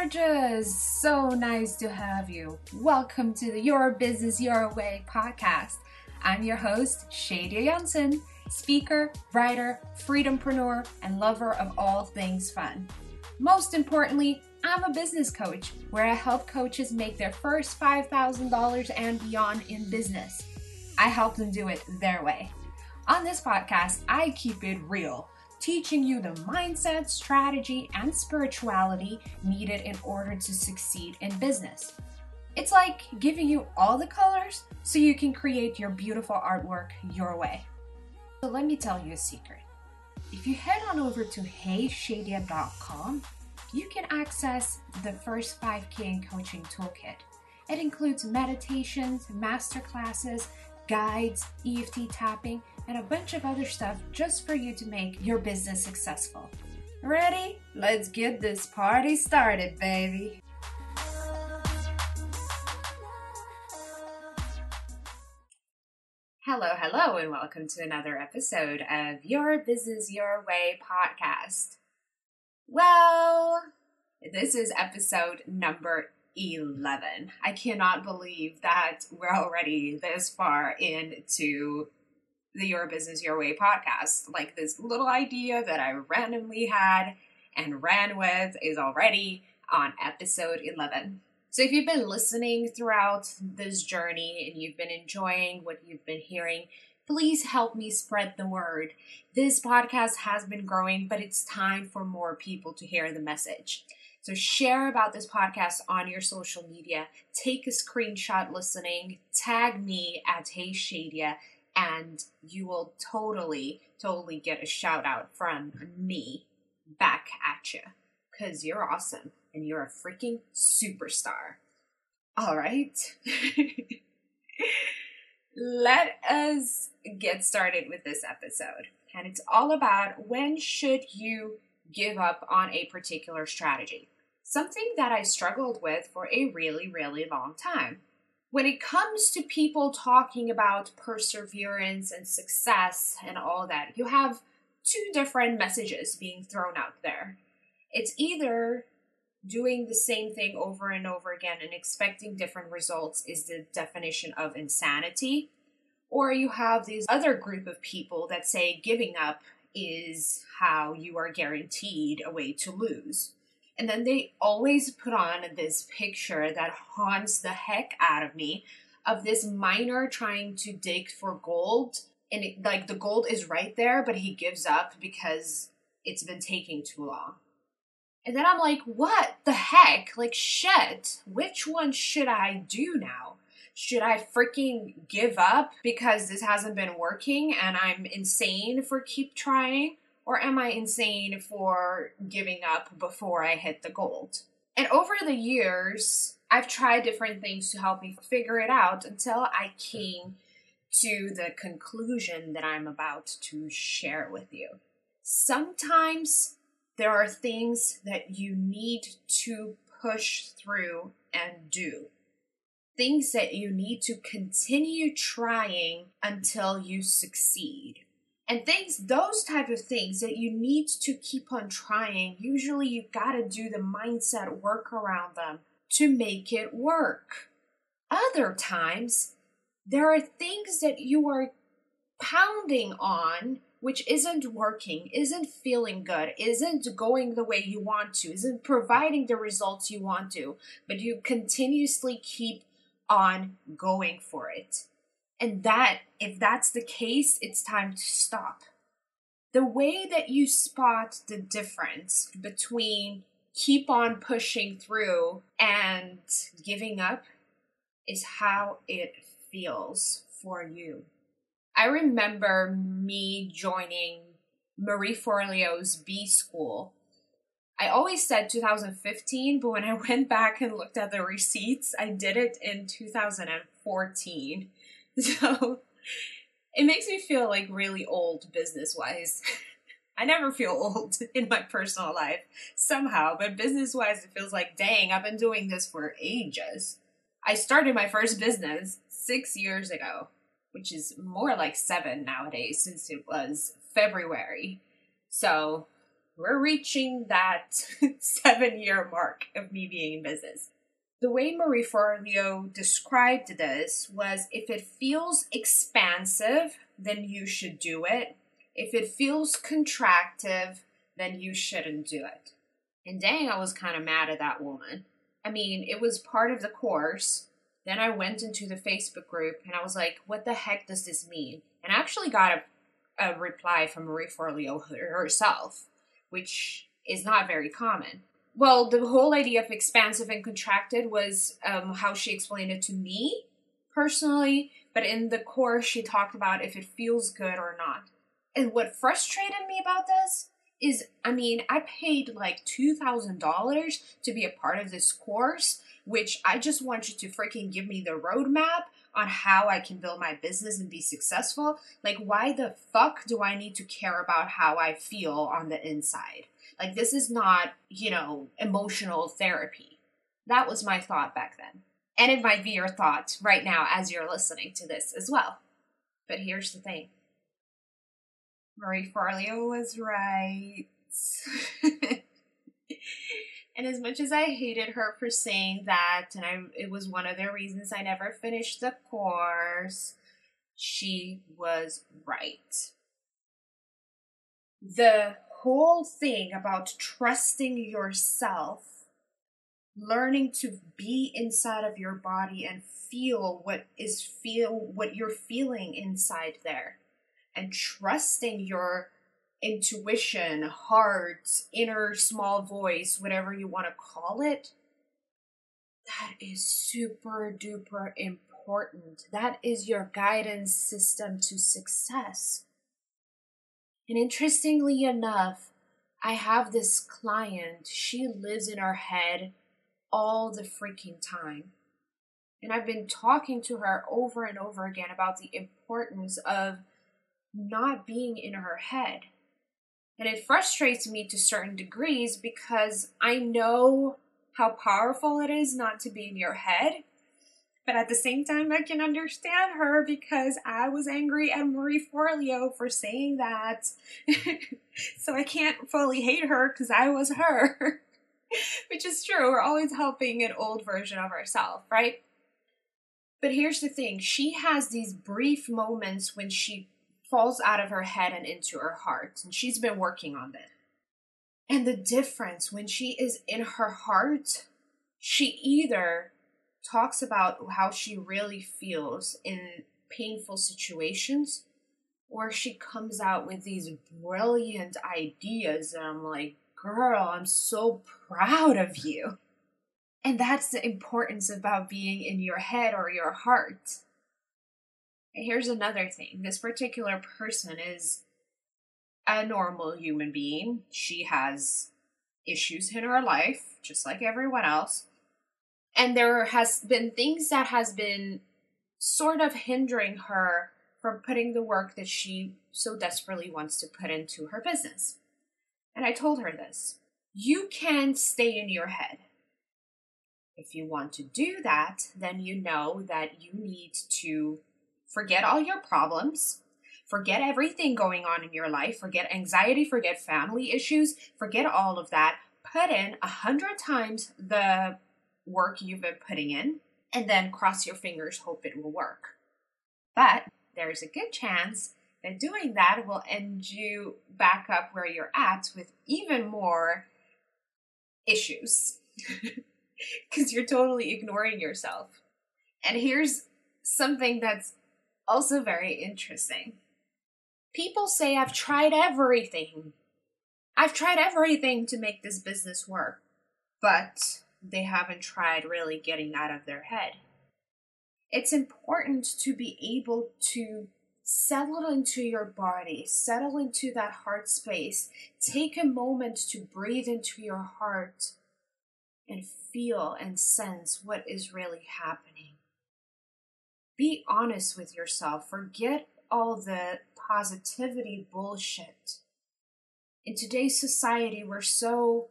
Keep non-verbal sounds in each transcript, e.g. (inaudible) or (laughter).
gorgeous! So nice to have you. Welcome to the Your Business Your Way podcast. I'm your host, Shadia Janssen, speaker, writer, freedompreneur, and lover of all things fun. Most importantly, I'm a business coach where I help coaches make their first $5,000 and beyond in business. I help them do it their way. On this podcast, I keep it real teaching you the mindset, strategy, and spirituality needed in order to succeed in business. It's like giving you all the colors so you can create your beautiful artwork your way. So let me tell you a secret. If you head on over to heyshadia.com, you can access the first 5K in coaching toolkit. It includes meditations, masterclasses, guides, EFT tapping, and a bunch of other stuff just for you to make your business successful. Ready? Let's get this party started, baby. Hello, hello, and welcome to another episode of Your Business Your Way podcast. Well, this is episode number 11. I cannot believe that we're already this far into the Your Business Your Way podcast. Like this little idea that I randomly had and ran with is already on episode 11. So if you've been listening throughout this journey and you've been enjoying what you've been hearing, please help me spread the word. This podcast has been growing, but it's time for more people to hear the message. So share about this podcast on your social media. Take a screenshot listening, tag me at Hey Shadia, and you will totally, totally get a shout out from me back at you. Because you're awesome and you're a freaking superstar. All right. (laughs) Let us get started with this episode. And it's all about when should you give up on a particular strategy. Something that I struggled with for a really, really long time. When it comes to people talking about perseverance and success and all that, you have two different messages being thrown out there. It's either doing the same thing over and over again and expecting different results is the definition of insanity, or you have this other group of people that say giving up is how you are guaranteed a way to lose. And then they always put on this picture that haunts the heck out of me of this miner trying to dig for gold. And it, like the gold is right there, but he gives up because it's been taking too long. And then I'm like, what the heck? Like, shit, which one should I do now? Should I freaking give up because this hasn't been working and I'm insane for keep trying? Or am I insane for giving up before I hit the gold? And over the years, I've tried different things to help me figure it out until I came to the conclusion that I'm about to share with you. Sometimes there are things that you need to push through and do. Things that you need to continue trying until you succeed and things those type of things that you need to keep on trying. Usually you've got to do the mindset work around them to make it work. Other times there are things that you are pounding on which isn't working isn't feeling good isn't going the way you want to isn't providing the results you want to but you continuously keep on going for it and that, if that's the case, it's time to stop. The way that you spot the difference between keep on pushing through and giving up is how it feels for you. I remember me joining Marie Forleo's B School. I always said 2015, but when I (laughs) went back and looked at the receipts, I did it in 2014. (laughs) So it makes me feel like really old business wise. (laughs) I never feel old (laughs) in my personal life somehow, but business wise, it feels like, dang, I've been doing this for ages. I started my first business six years ago, which is more like seven nowadays since it was February. So, we're reaching that seven year mark of me being in business. The way Marie Forleo described this was if it feels expansive, then you should do it. If it feels contractive, then you shouldn't do it. And dang, I was kind of mad at that woman. I mean, it was part of the course. Then I went into the Facebook group and I was like, what the heck does this mean? And I actually got a, a reply from Marie Forleo herself, which is not very common. Well, the whole idea of expansive and contracted was um, how she explained it to me personally, but in the course, she talked about if it feels good or not. And what frustrated me about this is I mean, I paid like $2,000 to be a part of this course, which I just want you to freaking give me the roadmap on how I can build my business and be successful. Like, why the fuck do I need to care about how I feel on the inside? Like, this is not, you know, emotional therapy. That was my thought back then. And it might be your thought right now as you're listening to this as well. But here's the thing Marie Forleo was right. (laughs) and as much as I hated her for saying that, and I, it was one of the reasons I never finished the course, she was right. The whole thing about trusting yourself, learning to be inside of your body and feel what is feel what you're feeling inside there and trusting your intuition, heart, inner small voice, whatever you want to call it, that is super duper important. That is your guidance system to success. And interestingly enough, I have this client, she lives in her head all the freaking time. And I've been talking to her over and over again about the importance of not being in her head. And it frustrates me to certain degrees because I know how powerful it is not to be in your head. But at the same time, I can understand her because I was angry at Marie Forleo for saying that. (laughs) so I can't fully hate her because I was her. (laughs) Which is true. We're always helping an old version of ourselves, right? But here's the thing she has these brief moments when she falls out of her head and into her heart. And she's been working on this. And the difference when she is in her heart, she either talks about how she really feels in painful situations, or she comes out with these brilliant ideas. And I'm like, girl, I'm so proud of you. And that's the importance about being in your head or your heart here's another thing this particular person is a normal human being. She has issues in her life, just like everyone else. And there has been things that has been sort of hindering her from putting the work that she so desperately wants to put into her business. And I told her this you can stay in your head. If you want to do that, then you know that you need to Forget all your problems. Forget everything going on in your life. Forget anxiety. Forget family issues. Forget all of that. Put in a hundred times the work you've been putting in and then cross your fingers, hope it will work. But there's a good chance that doing that will end you back up where you're at with even more issues (laughs) because you're totally ignoring yourself. And here's something that's also very interesting. People say I've tried everything. I've tried everything to make this business work, but they haven't tried really getting out of their head. It's important to be able to settle into your body, settle into that heart space, take a moment to breathe into your heart and feel and sense what is really happening. Be honest with yourself. Forget all the positivity bullshit. In today's society, we're so.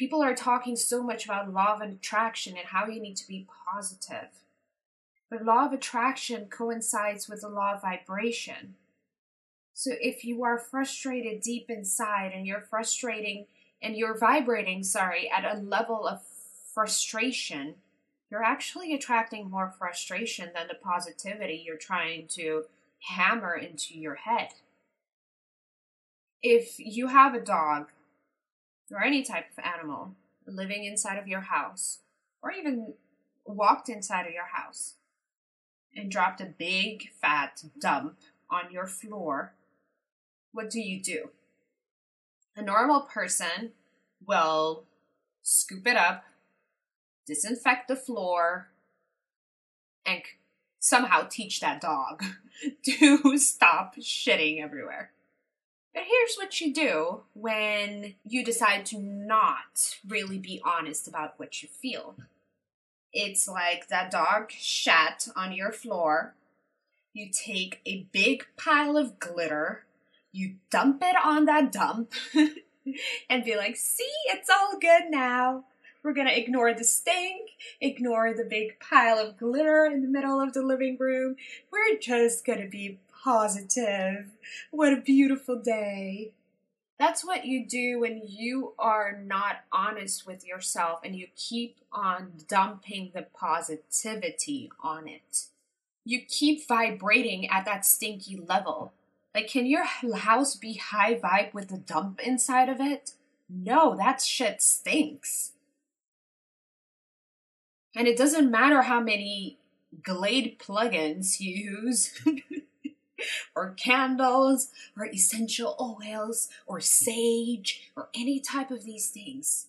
People are talking so much about law of attraction and how you need to be positive. But law of attraction coincides with the law of vibration. So if you are frustrated deep inside and you're frustrating and you're vibrating, sorry, at a level of frustration, you're actually attracting more frustration than the positivity you're trying to hammer into your head. If you have a dog or any type of animal living inside of your house, or even walked inside of your house and dropped a big fat dump on your floor, what do you do? A normal person will scoop it up, disinfect the floor, and somehow teach that dog (laughs) to stop shitting everywhere. But here's what you do when you decide to not really be honest about what you feel. It's like that dog shat on your floor. You take a big pile of glitter you dump it on that dump (laughs) and be like, see, it's all good now. We're gonna ignore the stink, ignore the big pile of glitter in the middle of the living room. We're just gonna be positive. What a beautiful day. That's what you do when you are not honest with yourself and you keep on dumping the positivity on it. You keep vibrating at that stinky level like, can your house be high vibe with a dump inside of it? No, that shit stinks. And it doesn't matter how many Glade plugins you use, (laughs) (laughs) or candles, or essential oils, or sage, or any type of these things.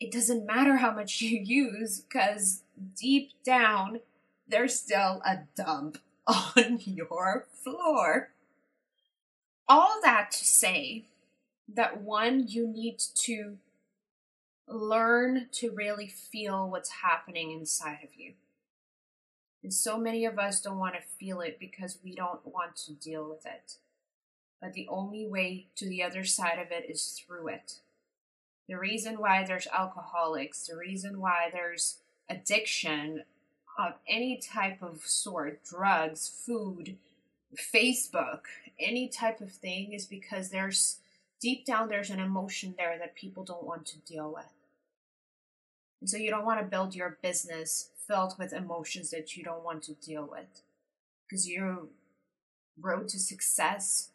It doesn't matter how much (laughs) you use, because deep down, there's still a dump (laughs) on your floor all that to say that one, you need to learn to really feel what's happening inside of you. And so many of us don't want to feel it because we don't want to deal with it. But the only way to the other side of it is through it. The reason why there's alcoholics, the reason why there's addiction of any type of sort, drugs, food, Facebook, any type of thing is because there's deep down there's an emotion there that people don't want to deal with. And so you don't want to build your business filled with emotions that you don't want to deal with. Because your road to success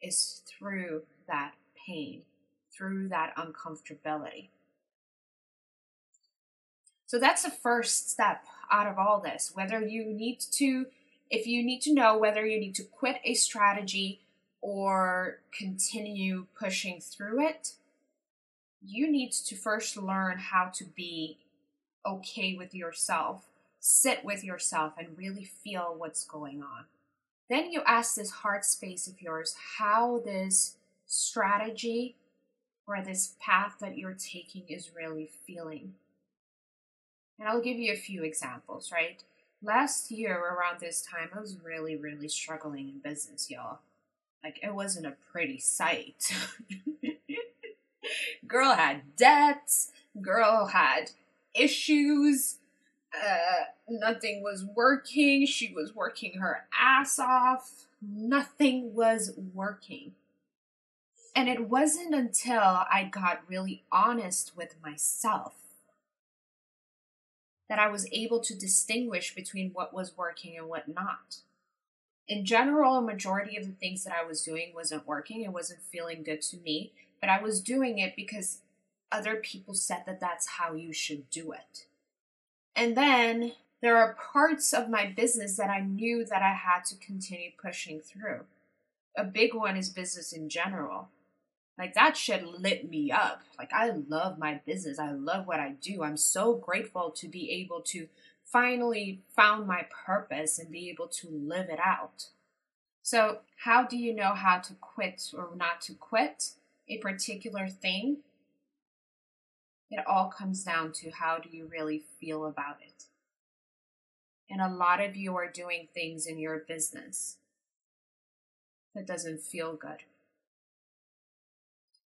is through that pain, through that uncomfortability. So that's the first step out of all this. Whether you need to if you need to know whether you need to quit a strategy or continue pushing through it, you need to first learn how to be okay with yourself, sit with yourself, and really feel what's going on. Then you ask this heart space of yours how this strategy or this path that you're taking is really feeling. And I'll give you a few examples, right? last year around this time, I was really, really struggling in business, y'all. Like, it wasn't a pretty sight. (laughs) girl had debts, girl had issues, uh, nothing was working. She was working her ass off. Nothing was working. And it wasn't until I got really honest with myself that I was able to distinguish between what was working and what not. In general, a majority of the things that I was doing wasn't working. It wasn't feeling good to me, but I was doing it because other people said that that's how you should do it. And then there are parts of my business that I knew that I had to continue pushing through. A big one is business in general. Like that shit lit me up. Like I love my business. I love what I do. I'm so grateful to be able to finally found my purpose and be able to live it out. So, how do you know how to quit or not to quit a particular thing? It all comes down to how do you really feel about it. And a lot of you are doing things in your business that doesn't feel good.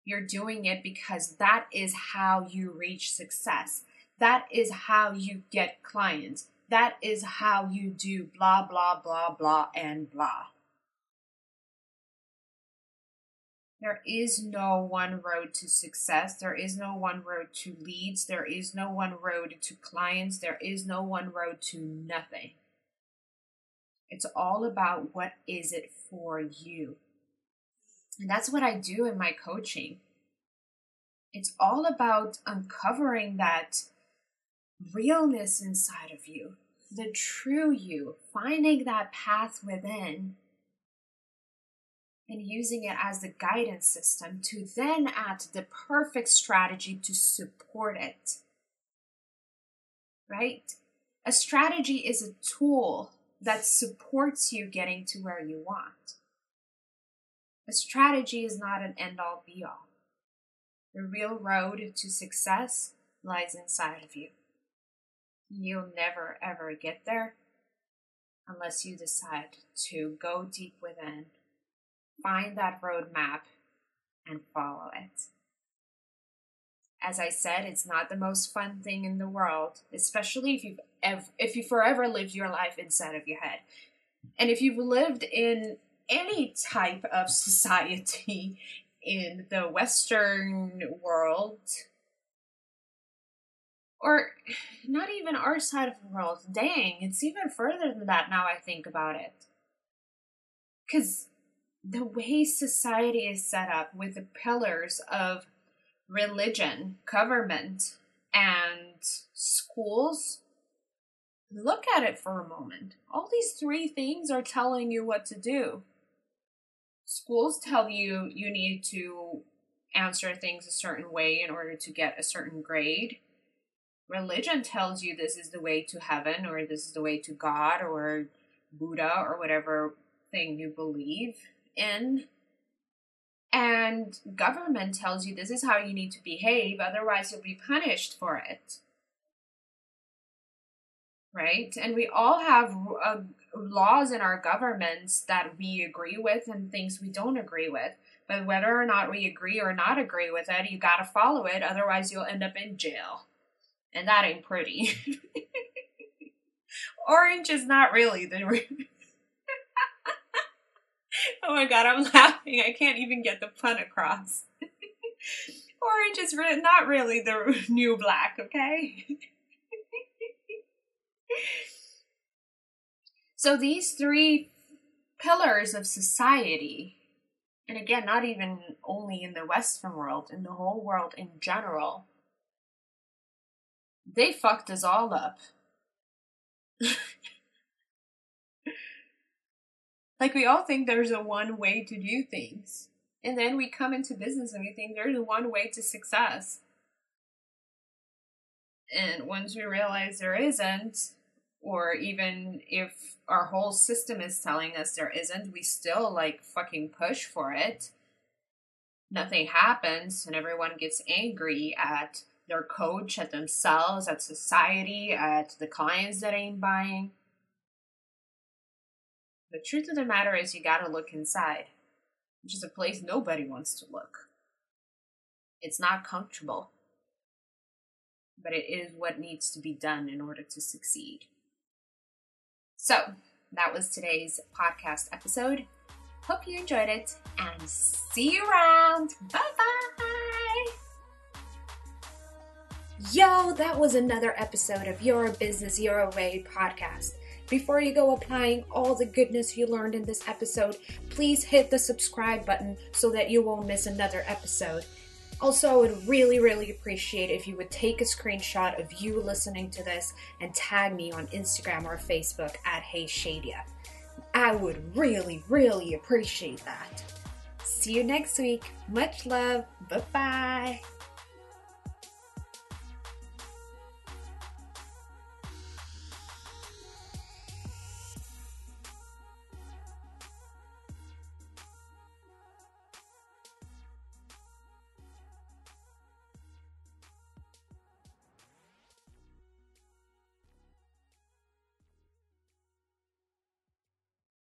You're doing it because that is how you reach success. That is how you get clients. That is how you do blah, blah, blah, blah, and blah. There is no one road to success. There is no one road to leads. There is no one road to clients. There is no one road to nothing. It's all about what is it for you. And that's what I do in my coaching. It's all about uncovering that realness inside of you, the true you, finding that path within and using it as the guidance system to then add the perfect strategy to support it. Right? A strategy is a tool that supports you getting to where you want. A strategy is not an end all be all. The real road to success lies inside of you. You'll never ever get there unless you decide to go deep within, find that roadmap, and follow it. As I said, it's not the most fun thing in the world, especially if you've ev- if you forever lived your life inside of your head. And if you've lived in any type of (laughs) society in the Western world, or not even our side of the world, dang, it's even further than that now I think about it. Because the way society is set up with the pillars of religion, government, and schools, look at it for a moment. All these three things are telling you what to do. Schools tell you you need to answer things a certain way in order to get a certain grade. Religion tells you this is the way to heaven or this is the way to God or Buddha or whatever thing you believe in. And government tells you this is how you need to behave, otherwise, you'll be punished for it right? And we all have uh, laws in our governments that we agree with and things we don't agree with. But whether or not we agree or not agree with it, you gotta follow it, otherwise, you'll end up in jail. And that ain't pretty. (laughs) Orange is not really the. (laughs) oh my god, I'm (laughs) laughing. I can't even get the pun across. (laughs) Orange is re- not really the new black, okay? so these three pillars of society, and again, not even only in the Western world, in the whole world in general, they fucked us all up. Like we all think there's a one way to do things. And then we come into business and we think there's one way to success. And once we realize there isn't, or even if our whole system is telling us there isn't, we still like fucking push for it. Nothing happens, and everyone gets angry at their coach, at themselves, at society, at the clients that ain't buying. The truth of the matter is, you gotta look inside, which is a place nobody wants to look. It's not comfortable, but it is what needs to be done in order to succeed. So, that was today's podcast episode. Hope you enjoyed it and see you around. Bye bye. Yo, that was another episode of Your Business Your Way podcast. Before you go applying all the goodness you learned in this episode, please hit the subscribe button so that you won't miss another episode. Also, I would really, really appreciate if you would take a screenshot of you listening to this and tag me on Instagram or Facebook at Hey Shadia. I would really, really appreciate that. See you next week. Much love. Bye bye.